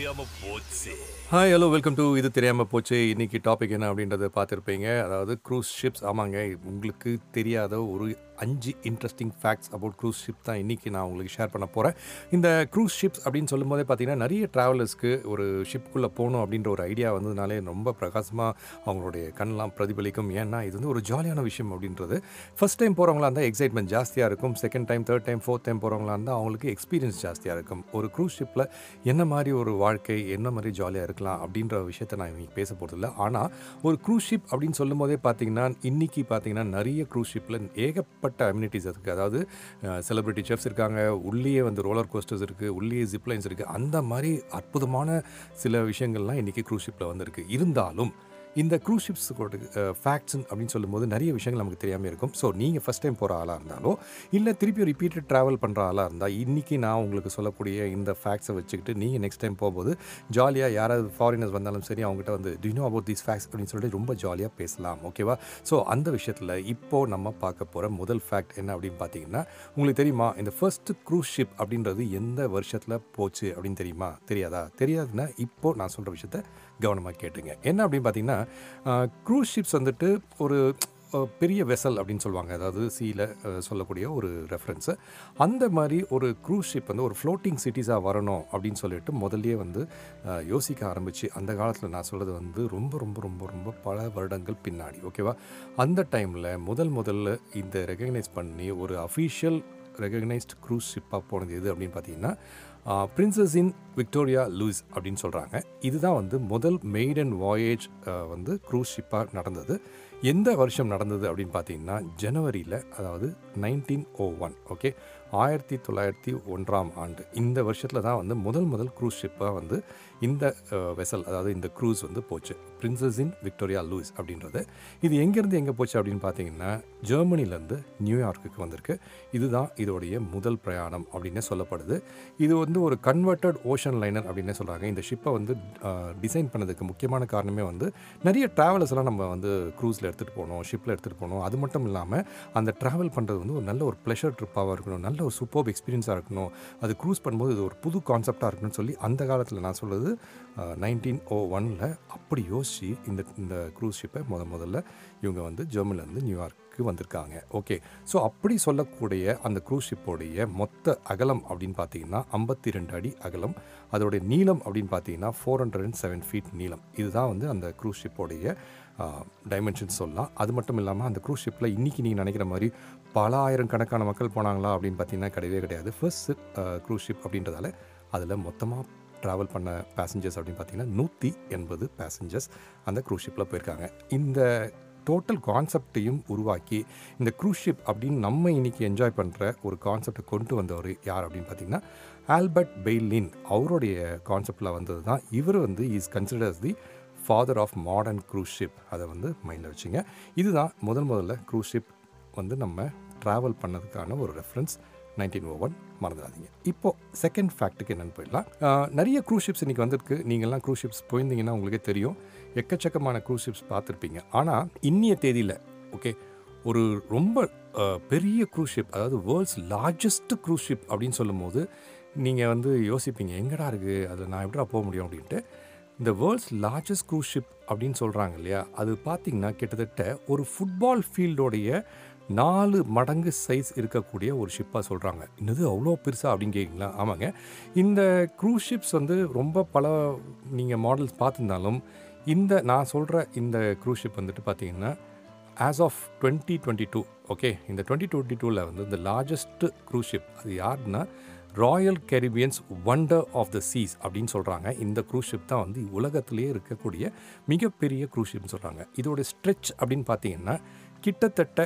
தெரியாம போச்சு. Hi hello welcome to இது தெரியாமல் போச்சு. இன்னைக்கு டாபிக் என்ன அப்படின்றத பார்த்துருப்பீங்க. அதாவது க்ரூஸ் ஷிப்ஸ் ஆமாங்க. உங்களுக்கு தெரியாத ஒரு அஞ்சு interesting facts about cruise ship தான் இன்றைக்கி நான் உங்களுக்கு ஷேர் பண்ண போகிறேன் இந்த க்ரூஸ் ஷிப்ஸ் அப்படின்னு சொல்லும்போதே பார்த்தீங்கன்னா நிறைய ட்ராவலர்ஸ்க்கு ஒரு ஷிப்புக்குள்ளே போகணும் அப்படின்ற ஒரு ஐடியா வந்ததுனாலே ரொம்ப பிரகாசமாக அவங்களுடைய கண்ணெலாம் பிரதிபலிக்கும். ஏன்னா இது வந்து ஒரு ஜாலியான விஷயம் அப்படின்றது. ஃபஸ்ட் டைம் போகிறவங்களா இருந்தால் எக்ஸைட்மெண்ட் ஜாஸ்தியாக இருக்கும். Second time third time fourth time போகிறவங்களா இருந்தால் அவங்களுக்கு எக்ஸ்பீரியன்ஸ் ஜாஸ்தியாக இருக்கும். ஒரு க்ரூஸ் ஷிப்பில் என்ன மாதிரி ஒரு வாழ்க்கை என்ன மாதிரி ஜாலியாக இருக்கலாம் அப்படின்ற விஷயத்தை நான் இன்றைக்கி பேச போகிறதில்ல ஆனால் ஒரு க்ரூஸ் ஷிப் அப்படின்னு சொல்லும் போதே பார்த்தீங்கன்னா இன்றைக்கி பார்த்தீங்கன்னா நிறைய க்ரூஸ் ஷிப்பில் ஏகப்பட்ட அம்யூனிட்டிஸ் இருக்குது அதாவது செலிபிரிட்டி செஃப்ஸ் இருக்காங்க உள்ளேயே வந்து ரோலர் கோஸ்டர்ஸ் இருக்குது உள்ளேயே ஜிப்லைன்ஸ் இருக்குது அந்த மாதிரி அற்புதமான சில விஷயங்கள்லாம் இன்றைக்கி க்ரூஸ் ஷிப்பில் வந்திருக்கு. இருந்தாலும் இந்த க்ரூஸ் ஷிப்ஸோட ஃபேக்ட்ஸ் அப்படின்னு சொல்லும்போது நிறைய விஷயங்கள் நமக்கு தெரியாமல் இருக்கும். ஸோ நீங்கள் ஃபஸ்ட் டைம் போகிற ஆளாக இருந்தாலோ இல்லை திருப்பி ரிப்பீட்டட் ட்ராவல் பண்ணுற ஆளாக இருந்தால் இன்றைக்கி நான் உங்களுக்கு சொல்லக்கூடிய இந்த ஃபேக்ட்ஸை வச்சுக்கிட்டு நீங்கள் நெக்ஸ்ட் டைம் போகும்போது ஜாலியாக யாராவது ஃபாரினர்ஸ் வந்தாலும் சரி அவங்ககிட்ட வந்து டினோ அபவுட் தீஸ் ஃபேக்ட்ஸ் அப்படின்னு சொல்லிட்டு ரொம்ப ஜாலியாக பேசலாம் ஓகேவா ஸோ அந்த விஷயத்தில் இப்போது நம்ம பார்க்க போகிற முதல் ஃபேக்ட் என்ன அப்படின்னு பார்த்தீங்கன்னா உங்களுக்கு தெரியுமா இந்த ஃபர்ஸ்ட் க்ரூஸ் ஷிப் அப்படின்றது எந்த வருஷத்தில் போச்சு அப்படின்னு தெரியுமா? தெரியாதா? தெரியாதுன்னா இப்போது நான் சொல்கிற விஷயத்த கவனமாக கேட்டுங்க. என்ன அப்படின்னு பார்த்தீங்கன்னா க்ரூஸ் ஷிப்ஸ் வந்துட்டு ஒரு பெரிய வெசல் அப்படின்னு சொல்லுவாங்க. அதாவது சீல சொல்லக்கூடிய ஒரு ரெஃபரன்ஸு அந்த மாதிரி ஒரு க்ரூஸ் ஷிப் வந்து ஒரு ஃப்ளோட்டிங் சிட்டிஸாக வரணும் அப்படின்னு சொல்லிட்டு முதல்லயே வந்து யோசிக்க ஆரம்பித்து அந்த காலத்தில் நான் சொல்கிறது வந்து ரொம்ப ரொம்ப ரொம்ப ரொம்ப பல வருடங்கள் பின்னாடி ஓகேவா அந்த டைமில் முதல் முதல்ல இந்த ரெகக்னைஸ் பண்ணி ஒரு அஃபீஷியல் ரெகக்னைஸ்ட் க்ரூஸ் ஷிப்பாக போனது எது அப்படின்னு பார்த்தீங்கன்னா பிரின்சஸ் இன் விக்டோரியா லூயிஸ் அப்படின்னு சொல்கிறாங்க இதுதான் வந்து முதல் மெய்டன் வாயேஜ் வந்து க்ரூஸ் ஷிப்பாக நடந்தது. எந்த வருஷம் நடந்தது அப்படின்னு பார்த்தீங்கன்னா ஜனவரியில் அதாவது நைன்டீன் ஓ ஒன் ஓகே ஆயிரத்தி தொள்ளாயிரத்தி ஒன்றாம் ஆண்டு. இந்த வருஷத்தில் தான் வந்து முதல் முதல் க்ரூஸ் ஷிப்பாக வந்து இந்த வெசல் அதாவது இந்த க்ரூஸ் வந்து போச்சு. பிரின்சஸ் இன் விக்டோரியா லூயிஸ் அப்படின்றது. இது எங்கேருந்து எங்கே போச்சு அப்படின்னு பார்த்தீங்கன்னா ஜெர்மனிலேருந்து நியூயார்க்குக்கு வந்திருக்கு. இதுதான் இதோடைய முதல் பிரயாணம் அப்படின்னு சொல்லப்படுது. இது வந்து ஒரு கன்வெர்ட்டட் ஓஷன் லைனர் அப்படின்னு சொல்கிறாங்க இந்த ஷிப்பை வந்து டிசைன் பண்ணதுக்கு முக்கியமான காரணமே வந்து நிறைய ட்ராவலர்ஸ் எல்லாம் நம்ம வந்து க்ரூஸில் எடுத்துகிட்டு போகணும் ஷிப்பில் எடுத்துகிட்டு போகணும் அது மட்டும் இல்லாமல் அந்த ட்ராவல் பண்ணுறது வந்து ஒரு நல்ல ஒரு ப்ளஷர் ட்ரிப்பாக இருக்கணும். நல்ல ஒரு சூப்பர் எக்ஸ்பீரியன்ஸாக இருக்கணும். அது க்ரூஸ் பண்ணும்போது இது ஒரு புது கான்செப்டாக இருக்கணும்னு சொல்லி அந்த காலத்தில் நான் சொல்கிறது நைன்டீன் ஓ ஒனில் அப்படி யோசித்து இந்த இந்த க்ரூஸ் ஷிப்பை முத முதல்ல இவங்க வந்து ஜெர்மனிலேருந்து நியூயார்க்கு வந்திருக்காங்க. ஓகே ஸோ அப்படி சொல்லக்கூடிய அந்த க்ரூஸ் ஷிப்போடைய மொத்த அகலம் அப்படின்னு பார்த்தீங்கன்னா ஐம்பத்தி ரெண்டு அடி அகலம். அதோடைய நீளம் அப்படின்னு பார்த்தீங்கன்னா four hundred and seven feet நீளம். இதுதான் வந்து அந்த க்ரூஸ் ஷிப்போடைய டைமென்ஷன்ஸ் சொல்லலாம். அது மட்டும் இல்லாமல் அந்த க்ரூஸ் ஷிப்பில் இன்றைக்கி நீங்கள் நினைக்கிற மாதிரி பல ஆயிரம் கணக்கான மக்கள் போனாங்களா அப்படின்னு பார்த்தீங்கன்னா கிடையவே கிடையாது. ஃபர்ஸ்ட் க்ரூஸ் ஷிப் அப்படின்றதால அதில் மொத்தமாக ட்ராவல் பண்ண பேசஞ்சர்ஸ் அப்படின்னு பார்த்தீங்கன்னா நூற்றி எண்பது பேசஞ்சர்ஸ் அந்த க்ரூஸ் ஷிப்பில் போயிருக்காங்க. இந்த டோட்டல் கான்செப்டையும் உருவாக்கி இந்த க்ரூஸ் ஷிப் அப்படின்னு நம்ம இன்னைக்கு என்ஜாய் பண்ணுற ஒரு கான்செப்டை கொண்டு வந்தவர் யார் அப்படின்னு பார்த்தீங்கன்னா ஆல்பர்ட் பெய்லின் அவருடைய கான்செப்டில் வந்தது தான் இவர் வந்து is considers the father of modern cruise ship அதை வந்து மைண்டில் வச்சுங்க. இதுதான் முதன் முதல்ல க்ரூஸ் ஷிப் வந்து நம்ம ட்ராவல் பண்ணதுக்கான ஒரு ரெஃபரன்ஸ் நைன்டீன் ஓ ஒன் மறந்துடாதீங்க. இப்போது செகண்ட் ஃபேக்ட்டுக்கு என்னென்னு போயிடலாம். நிறைய க்ரூஸ் ஷிப்ஸ் இன்றைக்கி வந்திருக்கு. நீங்கள்லாம் க்ரூஸ் ஷிப்ஸ் போயிருந்தீங்கன்னா உங்களுக்கே தெரியும். எக்கச்சக்கமான க்ரூஸ் ஷிப்ஸ் பார்த்துருப்பீங்க. ஆனால் இன்னிய தேதியில் ஓகே ஒரு ரொம்ப பெரிய க்ரூஸ் ஷிப் அதாவது வேர்ல்ட்ஸ் லார்ஜஸ்ட் க்ரூஸ் ஷிப் அப்படின்னு சொல்லும்போது நீங்கள் வந்து யோசிப்பீங்க எங்கடா இருக்குது அதில் நான் எப்படா போக முடியும்? அப்படின்ட்டு. இந்த வேர்ல்ட்ஸ் லார்ஜஸ்ட் க்ரூஸ் ஷிப் அப்படின்னு சொல்கிறாங்க இல்லையா? அது பார்த்தீங்கன்னா கிட்டத்தட்ட ஒரு ஃபுட்பால் ஃபீல்டோடைய நாலு மடங்கு சைஸ் இருக்கக்கூடிய ஒரு ஷிப்பாக சொல்கிறாங்க இன்னது அவ்வளோ பெருசா அப்படின்னு கேட்குங்களா ஆமாங்க. இந்த க்ரூஸ் ஷிப்ஸ் வந்து ரொம்ப பல நீங்கள் மாடல்ஸ் பார்த்துருந்தாலும் இந்த நான் சொல்கிற இந்த க்ரூஸ் ஷிப் வந்துட்டு பார்த்தீங்கன்னா as of twenty twenty two okay இந்த டுவெண்ட்டி டுவெண்ட்டி டூவில் வந்து இந்த லார்ஜஸ்ட் க்ரூஸ் ஷிப் அது யாருன்னா Royal Caribbean's Wonder of the Seas அப்படின்னு சொல்கிறாங்க இந்த க்ரூஸ் ஷிப் தான் வந்து உலகத்திலேயே இருக்கக்கூடிய மிகப்பெரிய க்ரூஸ் ஷிப்னு சொல்கிறாங்க இதோட ஸ்ட்ரெச் அப்படின்னு பார்த்தீங்கன்னா கிட்டத்தட்ட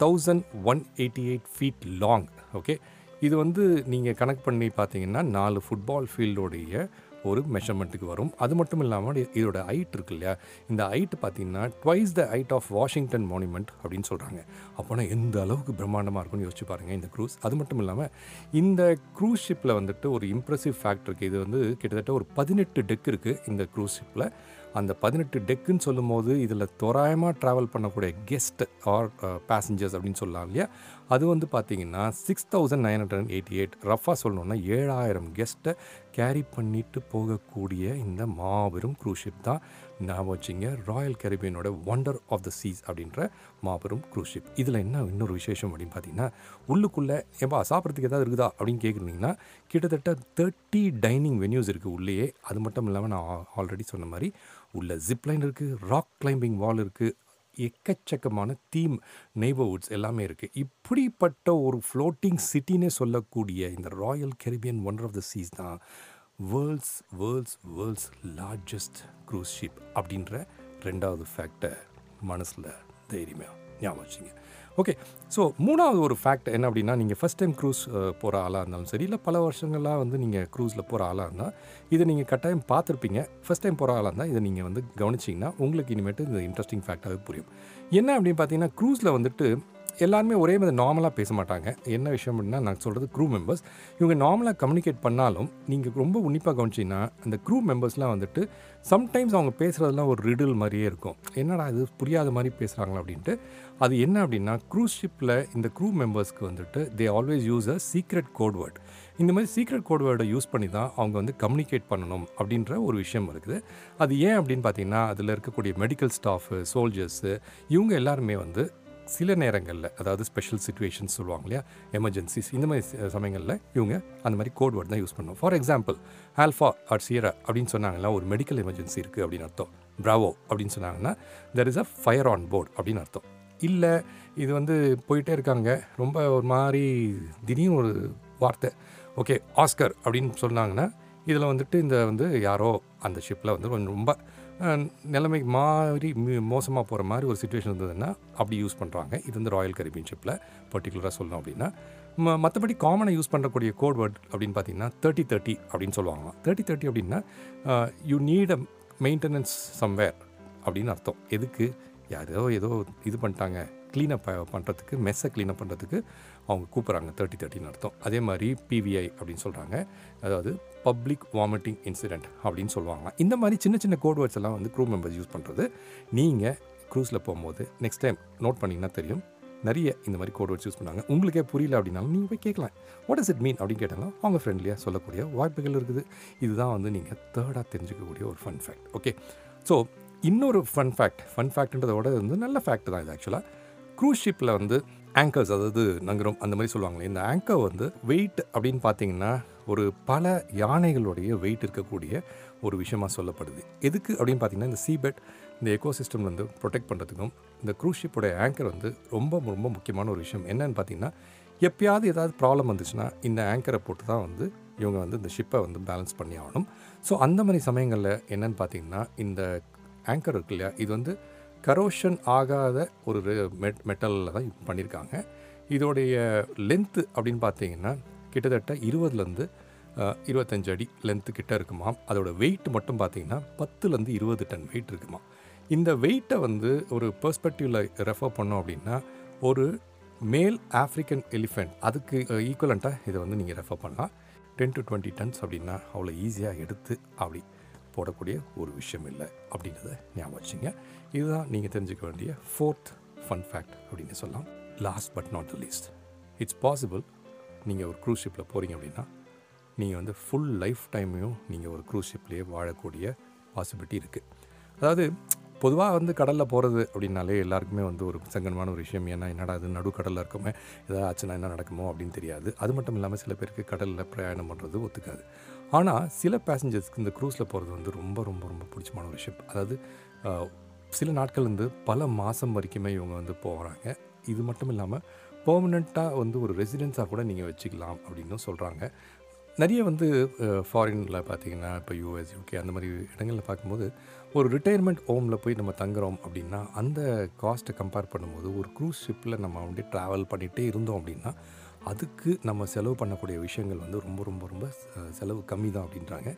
thousand one eighty eight feet long okay இது வந்து நீங்கள் கனெக்ட் பண்ணி பார்த்தீங்கன்னா நாலு ஃபுட்பால் ஃபீல்டோடைய ஒரு மெஷர்மெண்ட்டுக்கு வரும். அது மட்டும் இல்லாமல் இதோட ஹைட் இருக்கு இல்லையா? இந்த ஹைட் பார்த்தீங்கன்னா twice the height of Washington monument அப்படின்னு சொல்கிறாங்க அப்போனா எந்த அளவுக்கு பிரம்மாண்டமாக இருக்கும்னு யோசிச்சு பாருங்கள் இந்த க்ரூஸ் அது மட்டும் இல்லாமல் இந்த க்ரூஸ் ஷிப்பில் வந்துட்டு ஒரு இம்ப்ரெசிவ் ஃபேக்ட் இருக்குது இது வந்து கிட்டத்தட்ட ஒரு பதினெட்டு டெக் இருக்குது இந்த க்ரூஸ் ஷிப்பில் அந்த பதினெட்டு டெக்குன்னு சொல்லும்போது இதில் தோராயமாக ட்ராவல் பண்ணக்கூடிய கெஸ்ட் ஆர் பேசஞ்சர்ஸ் அப்படின்னு சொல்லலாம் இல்லையா? அது வந்து பார்த்தீங்கன்னா six thousand nine hundred and eighty eight ரஃபாக சொல்லணுன்னா ஏழாயிரம் கெஸ்ட்டை கேரி பண்ணிட்டு போகக்கூடிய இந்த மாபெரும் க்ரூஷிப் தான். ஞாபகம் வச்சிங்க ராயல் கரீபியனோட ஒண்டர் ஆஃப் த சீஸ் அப்படின்ற மாபெரும் க்ரூஸ் ஷிப் இதில் என்ன இன்னொரு விசேஷம் அப்படின்னு பார்த்தீங்கன்னா உள்ளுக்குள்ளே ஏப்பா சாப்பிட்றதுக்கு ஏதாவது இருக்குதா அப்படின்னு கேட்குறீங்கன்னா கிட்டத்தட்ட தேர்ட்டி டைனிங் வென்யூஸ் இருக்குது உள்ளேயே. அது மட்டும் இல்லாமல் நான் ஆல்ரெடி சொன்ன மாதிரி உள்ள ஜிப்லைன் இருக்குது ராக் கிளைம்பிங் வால் இருக்குது எக்கச்சக்கமான தீம் நெய்பர்ஹுட்ஸ் எல்லாமே இருக்குது இப்படிப்பட்ட ஒரு ஃப்ளோட்டிங் சிட்டினே சொல்லக்கூடிய இந்த Royal Caribbean Wonder of the Seas தான் world's world's world's largest cruise ship அப்படின்ற ரெண்டாவது ஃபேக்டை மனசில் தைரியமாக ஞாபகம் வச்சுங்க. ஓகே ஸோ மூணாவது ஒரு ஃபேக்ட் என்ன அப்படின்னா நீங்கள் ஃபஸ்ட் டைம் க்ரூஸ் போகிற ஆளாக இருந்தாலும் சரி இல்லை பல வருஷங்களாக வந்து நீங்கள் க்ரூஸில் போகிற ஆளாக இருந்தால் இதை நீங்கள் கட்டாயம் பார்த்துருப்பீங்க. ஃபஸ்ட் டைம் போகிற ஆளாக இருந்தால் இதை நீங்கள் வந்து கவனிச்சிங்கன்னா உங்களுக்கு இனிமேட்டு இந்த இன்ட்ரெஸ்டிங் ஃபேக்டாகவே புரியும். என்ன அப்படின்னு பார்த்தீங்கன்னா க்ரூஸில் வந்துட்டு எல்லாருமே ஒரே மாதிரி நார்மலாக பேச மாட்டாங்க என்ன விஷயம் அப்படின்னா நான் சொல்கிறது க்ரூ மெம்பர்ஸ் இவங்க நார்மலாக கம்யூனிகேட் பண்ணாலும் நீங்கள் ரொம்ப உன்னிப்பாக கவனிச்சிங்கன்னா அந்த க்ரூ மெம்பர்ஸ்லாம் வந்துட்டு சம்டைம்ஸ் அவங்க பேசுகிறதுலாம் ஒரு ரிடில் மாதிரியே இருக்கும். என்னடா இது புரியாத மாதிரி பேசுகிறாங்களா அப்படின்ட்டு. அது என்ன அப்படின்னா க்ரூஸ் ஷிப்பில் இந்த க்ரூ மெம்பர்ஸ்க்கு வந்துட்டு they always use a secret code word இந்த மாதிரி சீக்ரெட் கோட் வேர்டை யூஸ் பண்ணி தான் அவங்க வந்து கம்யூனிகேட் பண்ணணும் அப்படின்ற ஒரு விஷயம் இருக்குது. அது ஏன் அப்படின்னு பார்த்தீங்கன்னா அதில் இருக்கக்கூடிய மெடிக்கல் ஸ்டாஃபு சோல்ஜர்ஸு இவங்க எல்லாருமே வந்து சில நேரங்களில் அதாவது ஸ்பெஷல் சுச்சுவேஷன்ஸ் சொல்லுவாங்க இல்லையா? எமர்ஜென்சிஸ் இந்த மாதிரி சமயங்களில் இவங்க அந்த மாதிரி கோட் வேர்ட் தான் யூஸ் பண்ணுவோம் for example alpha or Sierra அப்படின்னு சொன்னாங்கன்னா ஒரு மெடிக்கல் எமர்ஜென்சி இருக்குது அப்படின்னு அர்த்தம். ப்ராவோ அப்படின்னு சொன்னாங்கன்னா there is a fire on board அப்படின்னு அர்த்தம். இல்லை இது வந்து போயிட்டே இருக்காங்க. ரொம்ப ஒரு மாதிரி திடீர்னு ஒரு வார்த்தை. ஓகே ஆஸ்கர் அப்படின்னு சொன்னாங்கன்னா இதில் வந்துட்டு இந்த வந்து யாரோ அந்த ஷிப்பில் வந்து கொஞ்சம் ரொம்ப நிலைமை மாறி மோசமாக போகிற மாதிரி ஒரு சுச்சுவேஷன் இருந்ததுன்னா அப்படி யூஸ் பண்ணுறாங்க இது வந்து ராயல் கரிபியன்ஷிப்பில் பர்டிகுலராக சொல்லணும் அப்படின்னா. ம மற்றபடி காமனாக யூஸ் பண்ணக்கூடிய கோட் வேர்ட் அப்படின்னு பார்த்தீங்கன்னா தேர்ட்டி தேர்ட்டி அப்படின்னு சொல்லுவாங்க தேர்ட்டி தேர்ட்டி அப்படின்னா you need a maintenance somewhere அப்படின்னு அர்த்தம். எதுக்கு? யாரோ ஏதோ இது பண்ணிட்டாங்க. க்ளீனப் பண்ணுறதுக்கு மெஸ்ஸை க்ளீனப் பண்ணுறதுக்கு அவங்க கூப்பிட்றாங்க தேர்ட்டி தேர்ட்டின்னு அர்த்தம். அதே மாதிரி பிவிஐ அப்படின்னு சொல்கிறாங்க அதாவது பப்ளிக் வாமிட்டிங் இன்சிடெண்ட் அப்படின்னு சொல்லுவாங்க இந்த மாதிரி சின்ன சின்ன கோட் வேர்ட்ஸ் எல்லாம் வந்து க்ரூ மெம்பர்ஸ் யூஸ் பண்ணுறது நீங்கள் க்ரூஸில் போகும்போது நெக்ஸ்ட் டைம் நோட் பண்ணிங்கன்னா தெரியும். நிறைய இந்த மாதிரி கோட் வேர்ட்ஸ் யூஸ் பண்ணாங்க. உங்களுக்கே புரியல அப்படின்னாலும் நீங்கள் போய் கேட்கலாம். வாட் இஸ் இட் மீன் அப்படின்னு கேட்டாலும் அவங்க ஃப்ரெண்ட்லியாக சொல்லக்கூடிய வாய்ப்புகள் இருக்குது. இதுதான் வந்து நீங்கள் தேர்டாக தெரிஞ்சுக்கக்கூடிய ஒரு ஃபன் ஃபேக்ட் ஓகே ஸோ இன்னொரு ஃபன் ஃபேக்ட் ஃபன் ஃபேக்ட்ன்றதோட வந்து நல்ல ஃபேக்ட் தான் இது ஆக்சுவலாக க்ரூஸ் ஷிப்பில் வந்து ஆங்கர்ஸ் அதாவது நங்கரம் அந்த மாதிரி சொல்லுவாங்களே இந்த ஆங்கர் வந்து வெயிட் அப்படின்னு பார்த்தீங்கன்னா ஒரு பல யானைகளுடைய வெயிட் இருக்கக்கூடிய ஒரு விஷயமாக சொல்லப்படுது. எதுக்கு அப்படின்னு பார்த்தீங்கன்னா இந்த சீபெட் இந்த எக்கோசிஸ்டம் வந்து ப்ரொடெக்ட் பண்ணுறதுக்கும் இந்த க்ரூஸ் ஆங்கர் வந்து ரொம்ப ரொம்ப முக்கியமான ஒரு விஷயம். என்னன்னு பார்த்தீங்கன்னா எப்பயாவது ஏதாவது ப்ராப்ளம் வந்துச்சுன்னா இந்த ஆங்கரை போட்டு தான் வந்து இவங்க வந்து இந்த ஷிப்பை வந்து பேலன்ஸ் பண்ணி ஆகணும். ஸோ அந்த மாதிரி சமயங்களில் என்னென்னு பார்த்தீங்கன்னா இந்த ஆங்கர் இருக்கு இல்லையா இது வந்து கரோஷன் ஆகாத ஒரு மெட் மெட்டலில் தான் பண்ணியிருக்காங்க இதோடைய லென்த்து அப்படின்னு பார்த்தீங்கன்னா கிட்டத்தட்ட இருபதுலேருந்து இருபத்தஞ்சு அடி லென்த்து கிட்ட இருக்குமா அதோட வெயிட் மட்டும் பார்த்தீங்கன்னா பத்துலேருந்து இருபது டன் வெயிட் இருக்குமா இந்த வெயிட்டை வந்து ஒரு பெர்ஸ்பெக்டிவில் ரெஃபர் பண்ணோம் அப்படின்னா ஒரு மேல் ஆஃப்ரிக்கன் எலிஃபெண்ட் அதுக்கு ஈக்குவலண்ட்டாக இதை வந்து நீங்கள் ரெஃபர் பண்ணலாம். டென் டு டுவெண்ட்டி டன்ஸ் அப்படின்னா அவ்வளோ ஈஸியாக எடுத்து அப்படி போடக்கூடிய ஒரு விஷயம் இல்லை அப்படின்றத ஞாபகம் வச்சுங்க. இதுதான் நீங்கள் தெரிஞ்சுக்க வேண்டிய ஃபோர்த் ஃபன் ஃபேக்ட் அப்படின்னு சொல்லலாம். Last but not least it's possible நீங்கள் ஒரு க்ரூஸ் ஷிப்பில் போகிறீங்க அப்படின்னா நீங்கள் வந்து ஃபுல் லைஃப் டைமையும் நீங்கள் ஒரு க்ரூஸ் ஷிப்லேயே வாழக்கூடிய பாசிபிலிட்டி இருக்குது அதாவது பொதுவாக வந்து கடலில் போகிறது அப்படின்னாலே எல்லாருக்குமே வந்து ஒரு சங்கடமான ஒரு விஷயம். ஏன்னா என்னடா அது நடுக்கடலில் இருக்கோமே ஏதாவது ஆச்சுன்னா என்ன நடக்குமோ அப்படின்னு தெரியாது. அது மட்டும் இல்லாமல் சில பேருக்கு கடலில் பிரயாணம் பண்ணுறது ஒத்துக்காது. ஆனால் சில பேசஞ்சர்ஸ்க்கு இந்த க்ரூஸில் போகிறது வந்து ரொம்ப ரொம்ப ரொம்ப பிடிச்சமான ஒரு ஷிப் அதாவது சில நாட்கள் வந்து பல மாதம் வரைக்குமே இவங்க வந்து போகிறாங்க இது மட்டும் இல்லாமல் பர்மனெண்ட்டாக வந்து ஒரு ரெசிடென்ஸாக கூட நீங்கள் வச்சுக்கலாம் அப்படின்னு சொல்கிறாங்க நிறைய வந்து ஃபாரினில் பார்த்தீங்கன்னா இப்போ யூஎஸ் யூகே அந்த மாதிரி இடங்களில் பார்க்கும்போது ஒரு ரிட்டையர்மெண்ட் ஹோமில் போய் நம்ம தங்குறோம் அப்படின்னா அந்த காஸ்ட்டை கம்பேர் பண்ணும்போது ஒரு க்ரூஸ் ஷிப்பில் நம்ம வந்து ட்ராவல் பண்ணிகிட்டே இருந்தோம் அப்படின்னா அதுக்கு நம்ம செலவு பண்ணக்கூடிய விஷயங்கள் வந்து ரொம்ப ரொம்ப ரொம்ப செலவு கம்மி தான் அப்படின்றாங்க.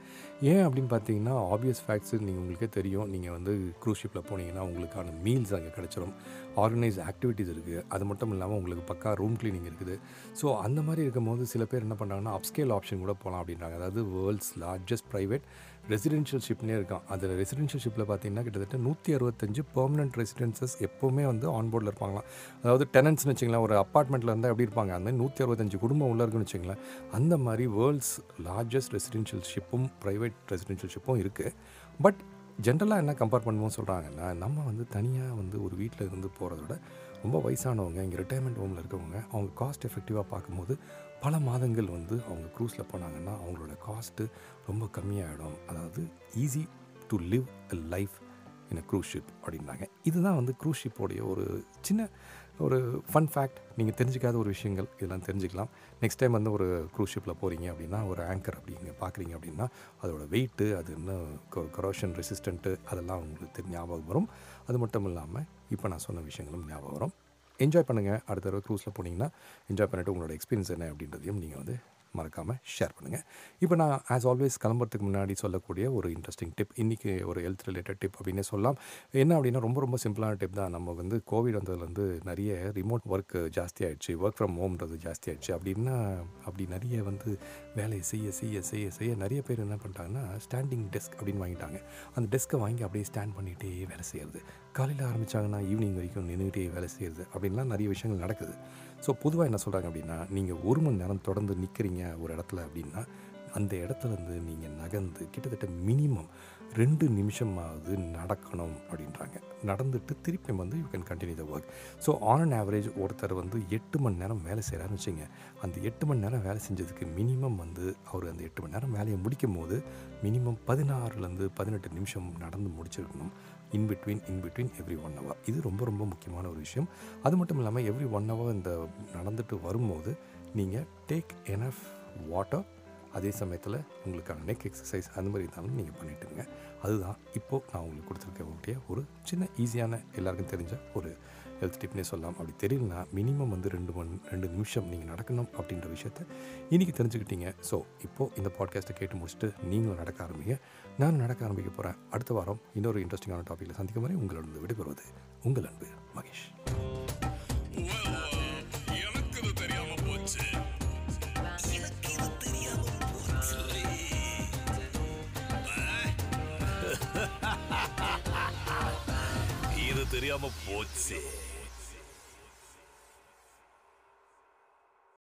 ஏன் அப்படின்னு பார்த்தீங்கன்னா ஆப்வியஸ் ஃபேக்ட்ஸு நீங்கள் உங்களுக்கே தெரியும். நீங்கள் வந்து க்ரூஸ் ஷிப்பில் போனீங்கன்னா உங்களுக்கான மீல்ஸ் அங்கே கிடச்சிரும். ஆர்கனைஸ் ஆக்டிவிட்டீஸ் இருக்குது அது மட்டும் இல்லாமல் உங்களுக்கு பக்கா ரூம் க்ளீனிங் இருக்குது. ஸோ அந்த மாதிரி இருக்கும்போது சில பேர் என்ன பண்ணுறாங்கன்னா அப்ஸ்கேல் ஆப்ஷன் கூட போகலாம் அப்படின்றாங்க. அதாவது வேர்ல்ட்ஸ் லார்ஜஸ்ட் ப்ரைவேட் ரெசிடென்ஷியல் ஷிப்னே இருக்கான். அதில் ரெசிடென்ஷியல் ஷிப்பில் பார்த்தீங்கன்னா கிட்டத்தட்ட நூற்றி அறுபத்தஞ்சு பெர்மனன்ட் ரெசிடென்சஸ் எப்போவுமே வந்து ஆன்போர்டில் இருப்பாங்களாம். அதாவது டெனன்ட்ஸ்னு வச்சிங்களேன் ஒரு அப்பார்ட்மெண்ட்டில் இருந்தால் எப்படி இருப்பாங்க? அந்த மாதிரி நூற்றி அறுபத்தஞ்சு குடும்பம் உள்ள இருக்குன்னு வச்சிங்களேன் அந்த மாதிரி வேர்ல்ட்ஸ் லார்ஜஸ்ட் ரெசிடென்ஷியல் ஷிப்பும் ப்ரைவேட் ப்ரைவேட் ரெசிடென்ஷியல்ஷிப்பும் இருக்குது பட் ஜென்ரலாக என்ன கம்பேர் பண்ணுவோம் சொல்கிறாங்கன்னா நம்ம வந்து தனியாக வந்து ஒரு வீட்டில் இருந்து போகிறத விட ரொம்ப வயசானவங்க இங்கே ரிட்டையர்மெண்ட் ஹோமில் இருக்கவங்க அவங்க காஸ்ட் எஃபெக்டிவாக பார்க்கும்போது பல மாதங்கள் வந்து அவங்க க்ரூஸில் போனாங்கன்னா அவங்களோட காஸ்ட்டு ரொம்ப கம்மியாகிடும் அதாவது easy to live a life in a cruise ship அப்படின்னாங்க இதுதான் வந்து க்ரூஸ் ஷிப்போடைய ஒரு சின்ன ஒரு ஃபன் ஃபேக்ட் நீங்கள் தெரிஞ்சிக்காத ஒரு விஷயங்கள் இதெல்லாம் தெரிஞ்சுக்கலாம். நெக்ஸ்ட் டைம் வந்து ஒரு க்ரூஸ் ஷிப்பில் போகிறீங்க அப்படின்னா ஒரு ஆங்கர் அப்படிங்க பார்க்குறீங்க அப்படின்னா அதோட வெயிட்டு அது இன்னும் கரோஷன் ரெசிஸ்டண்ட்டு அதெல்லாம் உங்களுக்கு தெரி- ஞாபகம் வரும். அது மட்டும் இல்லாமல் இப்போ நான் சொன்ன விஷயங்களும் ஞாபகம் வரும். என்ஜாய் பண்ணுங்கள் அடுத்த தடவை க்ரூஸில் போனீங்கன்னா என்ஜாய் பண்ணிவிட்டு உங்களோட எக்ஸ்பீரியன்ஸ் என்ன அப்படின்றதையும் நீங்கள் வந்து மறக்காமல் ஷேர் பண்ணுங்கள் இப்போ நான் ஆஸ் ஆல்வேஸ் கிளம்புறதுக்கு முன்னாடி சொல்லக்கூடிய ஒரு இன்ட்ரெஸ்டிங் டிப் இன்றைக்கி ஒரு ஹெல்த் ரிலேட்டட் டிப் அப்படின்னு சொல்லலாம். என்ன அப்படின்னா ரொம்ப ரொம்ப சிம்பிளான டிப் தான். நம்ம வந்து கோவிட் வந்ததுலேருந்து நிறைய ரிமோட் ஒர்க் ஜாஸ்தி ஆகிடுச்சு ஒர்க் ஃப்ரம் ஹோம்ன்றது ஜாஸ்தி ஆகிடுச்சு அப்படின்னா அப்படி நிறைய வந்து வேலையை செய்ய செய்ய செய்ய செய்ய நிறைய பேர் என்ன பண்ணிட்டாங்கன்னா ஸ்டாண்டிங் டெஸ்க் அப்படின்னு வாங்கிட்டாங்க. அந்த டெஸ்க்கை வாங்கி அப்படியே ஸ்டாண்ட் பண்ணிகிட்டே வேலை செய்கிறது காலையில் ஆரம்பித்தாங்கன்னா ஈவினிங் வரைக்கும் நின்றுக்கிட்டே வேலை செய்கிறது அப்படின்லாம் நிறைய விஷயங்கள் நடக்குது. ஸோ பொதுவாக என்ன சொல்கிறாங்க அப்படின்னா நீங்கள் ஒரு மணி நேரம் தொடர்ந்து நிற்கிறீங்க ஒரு இடத்துல அப்படின்னா அந்த இடத்துலேருந்து நீங்கள் நகர்ந்து கிட்டத்தட்ட மினிமம் ரெண்டு நிமிஷமாவது நடக்கணும் அப்படின்றாங்க. நடந்துட்டு திருப்பி வந்து you can continue the work so on an average ஒருத்தர் வந்து எட்டு மணி நேரம் வேலை செய்கிறாருன்னு வச்சுங்க அந்த எட்டு மணி நேரம் வேலை செஞ்சதுக்கு மினிமம் வந்து அவர் அந்த எட்டு மணி நேரம் வேலையை முடிக்கும் போது மினிமம் பதினாறுலேருந்து பதினெட்டு நிமிஷம் நடந்து முடிச்சிருக்கணும். In between in between every one hour இது ரொம்ப ரொம்ப முக்கியமான ஒரு விஷயம். அது மட்டும் இல்லாமல் எவ்ரி ஒன் ஹவர் இந்த நடந்துட்டு வரும்போது நீங்கள் டேக் எனஃப் வாட்டர் அதே சமயத்தில் உங்களுக்கான நெக் எக்ஸசைஸ் அந்த மாதிரி இருந்தாலும் நீங்கள் பண்ணிட்டுருங்க. அதுதான் இப்போது நான் உங்களுக்கு கொடுத்துருக்கக்கூடிய ஒரு சின்ன ஈஸியான எல்லாருக்கும் தெரிஞ்ச ஒரு ஹெல்த் டிப்னே சொல்லலாம். அப்படி தெரியலனா மினிமம் வந்து ரெண்டு மண் ரெண்டு நிமிஷம் நீங்கள் நடக்கணும் அப்படின்ற விஷயத்த இன்றைக்கி தெரிஞ்சுக்கிட்டீங்க. ஸோ இப்போது இந்த பாட்காஸ்ட்டை கேட்டு முடிச்சுட்டு நீங்களும் நடக்க ஆரம்பிங்க. நானும் நடக்க ஆரம்பிக்க போகிறேன் அடுத்த வாரம் இன்னொரு இன்ட்ரெஸ்டிங்கான டாப்பிக்கில் சந்திக்கும் வரை உங்களிடம் விடுபெறுவது உங்கள் அன்பு மகேஷ். இது இது தெரியாம போச்சு.